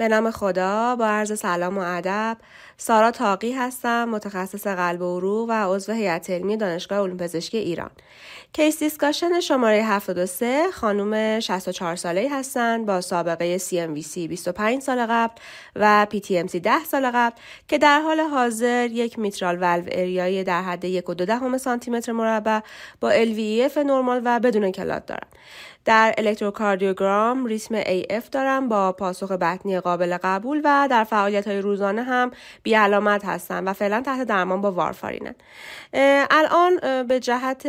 به نام خدا با عرض سلام و ادب سارا تاقی هستم متخصص قلب و عروق و عضو هیئت علمی دانشگاه علوم پزشکی ایران case discussion شماره 73 خانم 64 ساله هستند با سابقه CMVC 25 سال قبل و PTMC 10 سال قبل که در حال حاضر یک mitral valve area ای در حد 1.2 سانتی متر مربع با LVEF نرمال و بدون clot دارند. در الکتروکاردیوگرام ریتم AF دارن با پاسخ بطنی قابل قبول و در فعالیت های روزانه هم بی علامت هستن و فعلا تحت درمان با وارفارینن. الان به جهت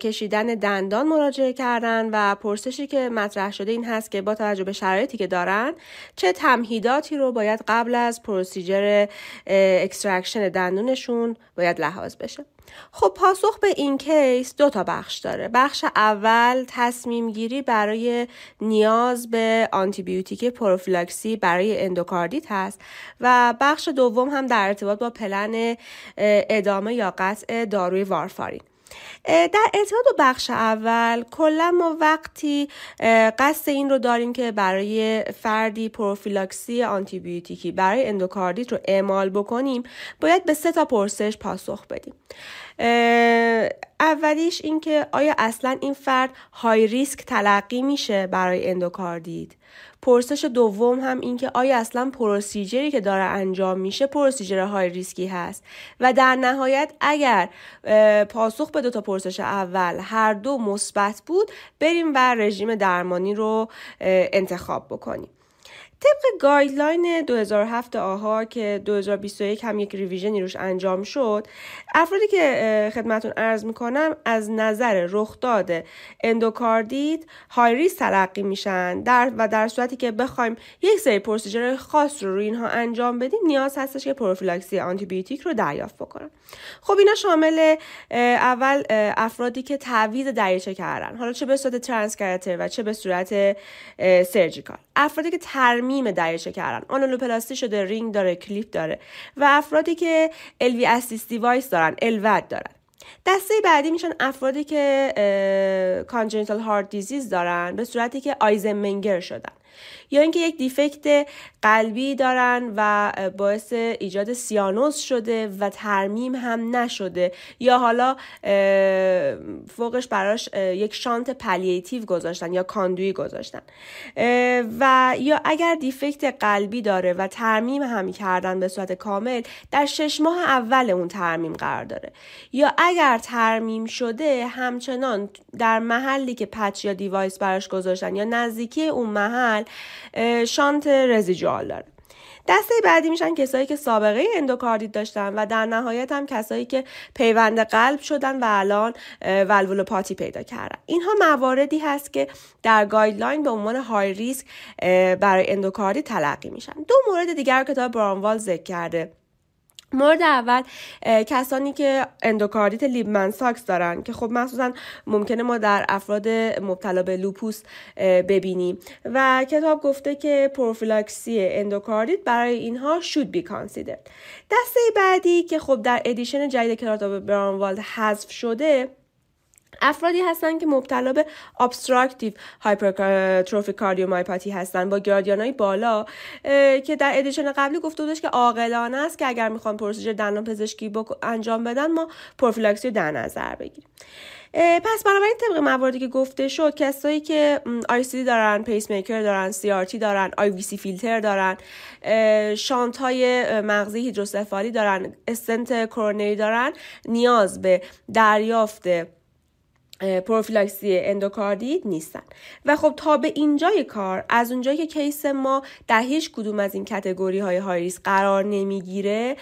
کشیدن دندان مراجعه کردن و پرسشی که مطرح شده این هست که با توجه به شرایطی که دارن چه تمهیداتی رو باید قبل از procedure extraction دندونشون باید لحاظ بشه. خب پاسخ به این case دو تا بخش داره. بخش اول تصمیم گیری برای نیاز به آنتیبیوتیک پروفیلاکسی برای اندوکاردیت هست و بخش دوم هم در ارتباط با پلن ادامه یا قطع داروی وارفارین. در ارتباط با بخش اول کلا ما وقتی قصد این رو داریم که برای فردی پروفیلاکسی آنتیبیوتیکی برای اندوکاردیت رو اعمال بکنیم باید به سه تا پرسش پاسخ بدیم. اولیش این که آیا اصلا این فرد high risk تلقی میشه برای اندوکاردیت پرسش دوم هم این که آیا اصلا procedure ی که داره انجام میشه procedure high risk ی هست؟ و در نهایت اگر پاسخ به دو تا پرسش اول هر دو مثبت بود بریم و رژیم درمانی رو انتخاب بکنیم. طبق guideline 2007 AHA که 2021 هم یک revision ی روش انجام شد افرادی که خدمتتون عرض می‌کنم از نظر رخداد اندوکاردیت high risk تلقی میشن. در و در صورتی که بخوایم یک سری procedure خاص رو روی اینها انجام بدیم نیاز هستش که پروفیلاکسی آنتیبیوتیک رو دریافت بکنن. خب اینا شامل اول افرادی که تعویض دریچه کردن. حالا چه به صورت transcatheter و چه به صورت surgical. افرادی که ترمیم دریچه کردن annuloplasty شده رینگ داره clip داره و افرادی که LV assist device دارن LVAD دارن. دسته بعدی میشن افرادی که congenital heart disease دارن به صورتی که Eisenmenger شدن. یا اینکه یک defect قلبی دارن و باعث ایجاد سیانوز شده و ترمیم هم نشده. یا حالا فوقش براش یک shunt palliative گذاشتن یا conduit گذاشتن. و یا اگر defect قلبی داره و ترمیم هم کردن به صورت کامل در شش ماه اول اون ترمیم قرار داره. یا اگر ترمیم شده همچنان در محلی که patch یا device براش گذاشتن یا نزدیکی اون محل shunt residual داره. دسته بعدی میشن کسایی که سابقه اندوکاردیت داشتن و در نهایت هم کسایی که پیوند قلب شدن و الان valvulopathy پیدا کردن. اینها مواردی هست که در guideline به عنوان high risk برای اندوکاردیت تلقی میشن. دو مورد دیگر کتاب برانوالد ذکر کرده. مورد اول کسانی که اندوکاردیت Libman-Sacks دارن که خب مخصوصا ممکنه ما در افراد مبتلا به لوپوس ببینیم. و کتاب گفته که پروفیلاکسی اندوکاردیت برای اینها should be considered. دسته بعدی که خب در edition جدید کتاب برانوالد حذف شده افرادی هستن که مبتلا به obstructive hypertrophic cardiomyopathy هستن. با گرادیانای بالا که در edition قبلی گفته بودش که عاقلانه است که اگر می‌خوان procedure دندان پزشکی انجام بدن ما پروفیلاکسی رو در نظر بگیریم. پس بنابراین طبق مواردی که گفته شد کسایی که ICD دارن پیس میکر دارن CRT دارن IVC filter دارن shunt های مغزی هیدروسفالی دارن استنت کرونری دارن نیاز به دریافت پروفیلاکسی اندوکاردیت نیستن. و خب تا به اینجای کار از اونجایی که case ما در هیچ کدوم از این category های high risk قرار نمی‌گیره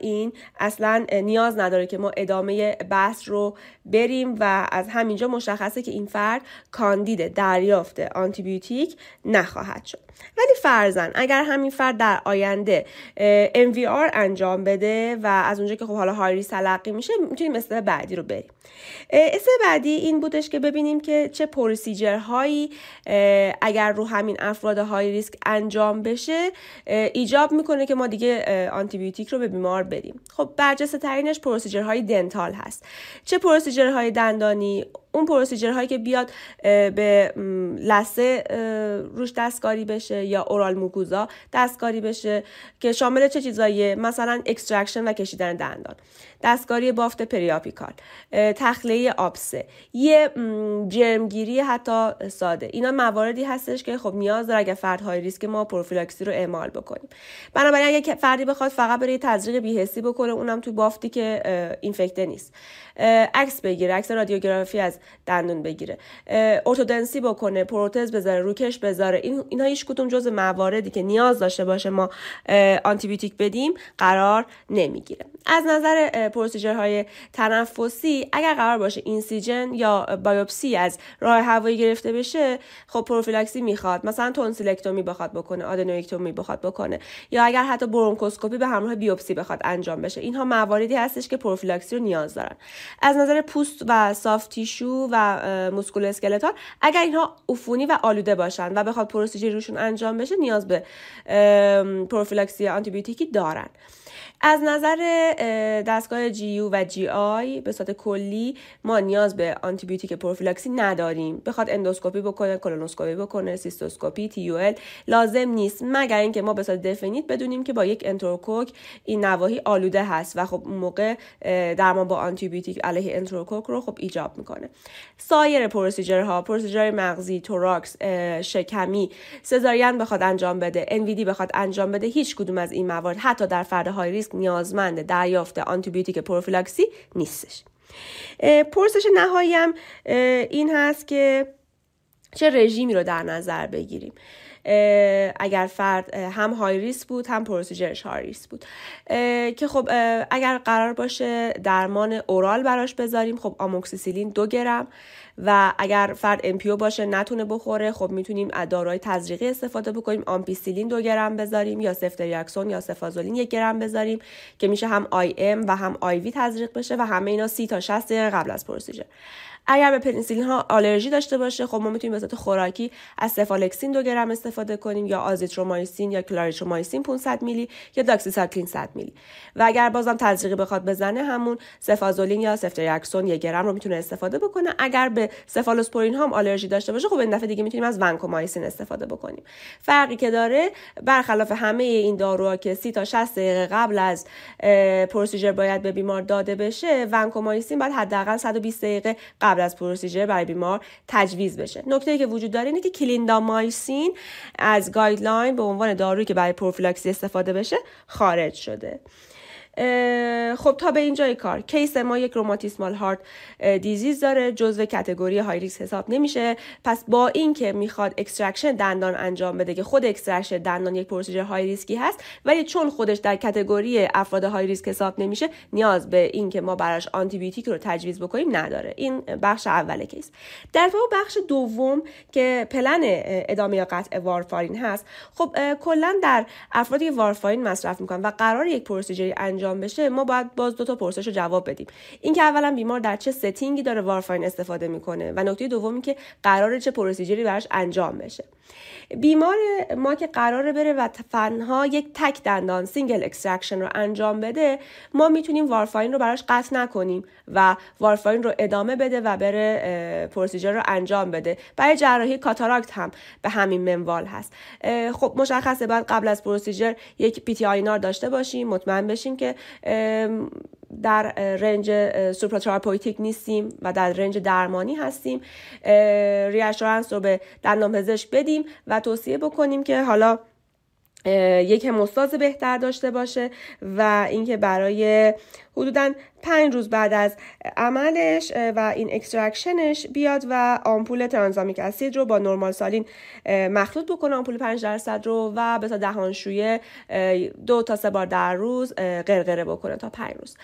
این اصلا نیاز نداره که ما ادامه بحث رو بریم و از همینجا مشخصه که این فرد کاندید دریافت آنتیبیوتیک نخواهد شد. ولی فرضا اگر همین فرد در آینده MVR انجام بده و از اونجا که خب حالا هایری تلقی میشه می‌تونیم مرحله بعدی رو بریم. قسمت بعدی این بودش که ببینیم که چه procedure هایی اگر رو همین افراد high risk انجام بشه ایجاب می‌کنه که ما دیگه آنتیبیوتیک رو به بیمار بدیم خب برجسته ترینش procedure های dental هست. چه procedure های دندانی اون procedure هایی که بیاد به لثه روش دستکاری بشه یا oral mucosa دستکاری بشه که شامل چه چیزاییه مثلا extraction و کشیدن دندان دستکاری بافت periapical تخلیه آبسه یه جرمگیری حتی ساده. اینا مواردی هستش که خب نیاز داره اگر فرد high risk ما پروفیلاکسی رو اعمال بکنیم. بنابراین اگه فردی بخواد فقط برای تزریق بی‌حسی بکنه اونم تو بافتی که infected ه نیست. عکس بگیره عکس رادیوگرافی از دندون بگیره. ارتودنسی بکنه پروتز بذاره روکش بذاره این اینها هیچ کدوم جزء مواردی که نیاز داشته باشه ما آنتیبیوتیک بدیم قرار نمی‌گیره. از نظر procedure های تنفسی اگر قرار باشه incision یا بایوپسی از راه هوایی گرفته بشه خب پروفیلاکسی می‌خواد. مثلا tonsillectomy بخواد بکنه adenoidectomy بخواد بکنه. یا اگر حتی برونکوسکوپی به همراه بیوپسی بخواد انجام بشه. اینها مواردی هستش که پروفیلاکسی رو نیاز دارن. از نظر پوست و soft tissue و musculoskeletal اگر اینها عفونی و آلوده باشن و بخواد procedure روشون انجام بشه نیاز به پروفیلاکسی آنتیبیوتیکی دارن. از نظر دستگاه جی و جی آی به صورت کلی ما نیاز به آنتیبیوتیک پروفیلاکسی نداریم. بخواد اندوسکوپی بکنه کولونوسکوپی بکنه سیستوسکوپی TEE لازم نیست. مگر اینکه ما به صورت definite بدونیم که با یک انتروکوک این نواحی آلوده هست و خب موقع درمان با آنتیبیوتیک علیه انتروکوک رو خب ایجاب می‌کنه. سایر procedure ها procedure مغزی توراکس شکمی سزارین بخواد انجام بده NVD بخواد انجام بده هیچ کدوم از این موارد حتی در فرد high risk نیازمند دریافت آنتیبیوتیک پروفیلاکسی نیستش. پرسش نهایی هم این هست که چه رژیمی رو در نظر بگیریم. اگر فرد هم high risk بود هم procedure ش high risk بود. که خب اگر قرار باشه درمان oral براش بذاریم خب آموکسیسیلین دو گرم و اگر فرد NPO باشه نتونه بخوره خب می‌تونیم داروهای تزریقی استفاده بکنیم. آمپیسیلین دو گرم بذاریم یا سفتریاکسون یا سفازولین یک گرم بذاریم که میشه هم IM و هم IV تزریق بشه و همه اینا سی تا 60 دقیقه قبل از procedure اگر به پنیسیلین ها آلرژی داشته باشه خب ما می‌تونیم به صورت خوراکی از سفالکسین دو گرم استفاده کنیم یا آزیترومایسین یا کلاریترومایسین 500 میلی یا داکسیساکلین 100 میلی. و اگر بازم تزریقی بخواد بزنه همون سفازولین یا سفتریاکسون یک گرم رو می‌تونه استفاده بکنه. اگر به سفالوسپورین هم آلرژی داشته باشه خب این دفعه دیگه می‌تونیم از ونکومایسین استفاده بکنیم. فرقی که داره برخلاف همه این داروها که 30 تا 60 دقیقه قبل از procedure باید به بیمار داده بشه ونکومایسین باید حداقل 120 دقیقه از procedure برای بیمار تجویز بشه. نکته که وجود داره اینه که کلیندامایسین از guideline به عنوان دارویی که برای پروفیلاکسی استفاده بشه خارج شده. خب تا به اینجای کار. case ما یک rheumatismal heart disease داره جزو category high risk حساب نمیشه. پس با اینکه می‌خواد extraction دندان انجام بده که خود extraction دندان یک procedure high risk ی هست ولی چون خودش در category افراد high risk حساب نمیشه نیاز به اینکه ما براش آنتی بیوتیک رو تجویز بکنیم نداره. این بخش اول case. در واقع بخش دوم که پلن ادامه یا قطع وارفارین هست. خب کلا در افرادی وارفارین مصرف می‌کنن و قرار یک procedure ی انجام بشه ما باید باز دو تا پرسش رو جواب بدیم. اینکه اولا بیمار در چه setting ی داره وارفارین استفاده می‌کنه و نکته دومی که قرار چه procedure ی براش انجام بشه. بیمار ما که قراره بره و تنها یک تک دندان single extraction رو انجام بده ما می‌تونیم وارفارین رو براش قطع نکنیم و وارفارین رو ادامه بده و بره procedure رو انجام بده. برای جراحی cataract هم به همین منوال هست. خب مشخصه باید قبل از procedure یک PT INR داشته باشیم مطمئن بشیم که در range supratherapeutic نیستیم و در range درمانی هستیم. reassurance رو به دندان پزشک بدیم و توصیه بکنیم که حالا یک هموستاز بهتر داشته باشه و اینکه برای حدودا پنج روز بعد از عملش و این extraction ش بیاد و آمپول ترانزامیک اسید رو با normal saline مخلوط بکنه. آمپول 5 درصد رو و به دهانشویه دو تا سه بار در روز قرقره بکنه تا پنج روز.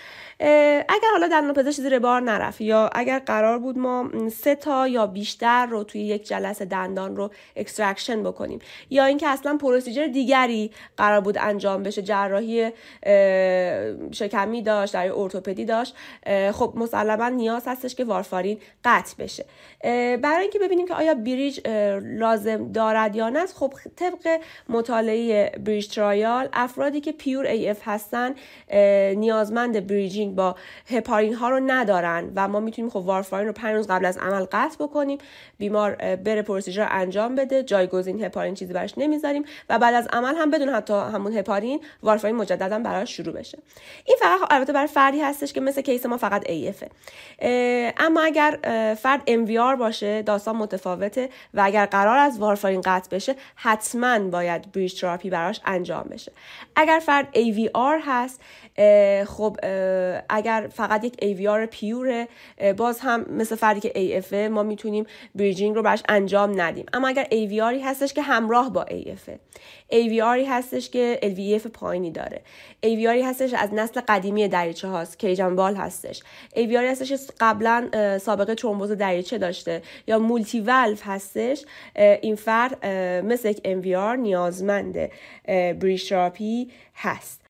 اگر حالا دندان پزشک زیر بار نرفت یا اگر قرار بود ما سه تا یا بیشتر رو توی یک جلسه دندان رو extraction بکنیم یا اینکه اصلا procedure دیگری قرار بود انجام بشه جراحی شکمی داشت بیشتری ارتوپدی داشت خب مسلما نیاز هستش که وارفارین قطع بشه. برای اینکه ببینیم که آیا bridge لازم دارد یا نه خب طبق مطالعه bridge trial افرادی که pure AF هستن نیازمند bridging با هپارین ها رو ندارن و ما می‌تونیم خب وارفارین رو پنج روز قبل از عمل قطع بکنیم بیمار بره پروسیجر انجام بده جایگزین هپارین چیزی براش نمی‌ذاریم و بعد از عمل هم بدون حتی همون هپارین وارفارین مجددا براش شروع بشه. این فقط البته برای فردی هستش که مثل کیس ما فقط AF اما اگر فرد MVR باشه داستان متفاوته و اگر قرار از وارفارین قطع بشه حتما باید بریج تراپی براش انجام بشه. اگر فرد AVR هست خب اگر فقط یک AVR پیوره باز هم مثل فردی که AF ما می‌تونیم bridging رو براش انجام ندیم. اما اگر AVRی هستش که همراه با AF AVRی هستش که LVEF پایینی داره. AVRی هستش از نسل قدیمی دریچه هاست. cage and ball هستش. AVRی هستش. قبلا سابقه ترومبوز دریچه داشته. یا multi valve هستش این فرد مثل یک MVR نیازمند bridge هست.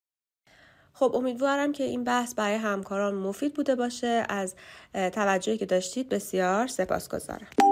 خب امیدوارم که این بحث برای همکاران مفید بوده باشه. از توجهی که داشتید بسیار سپاسگزارم.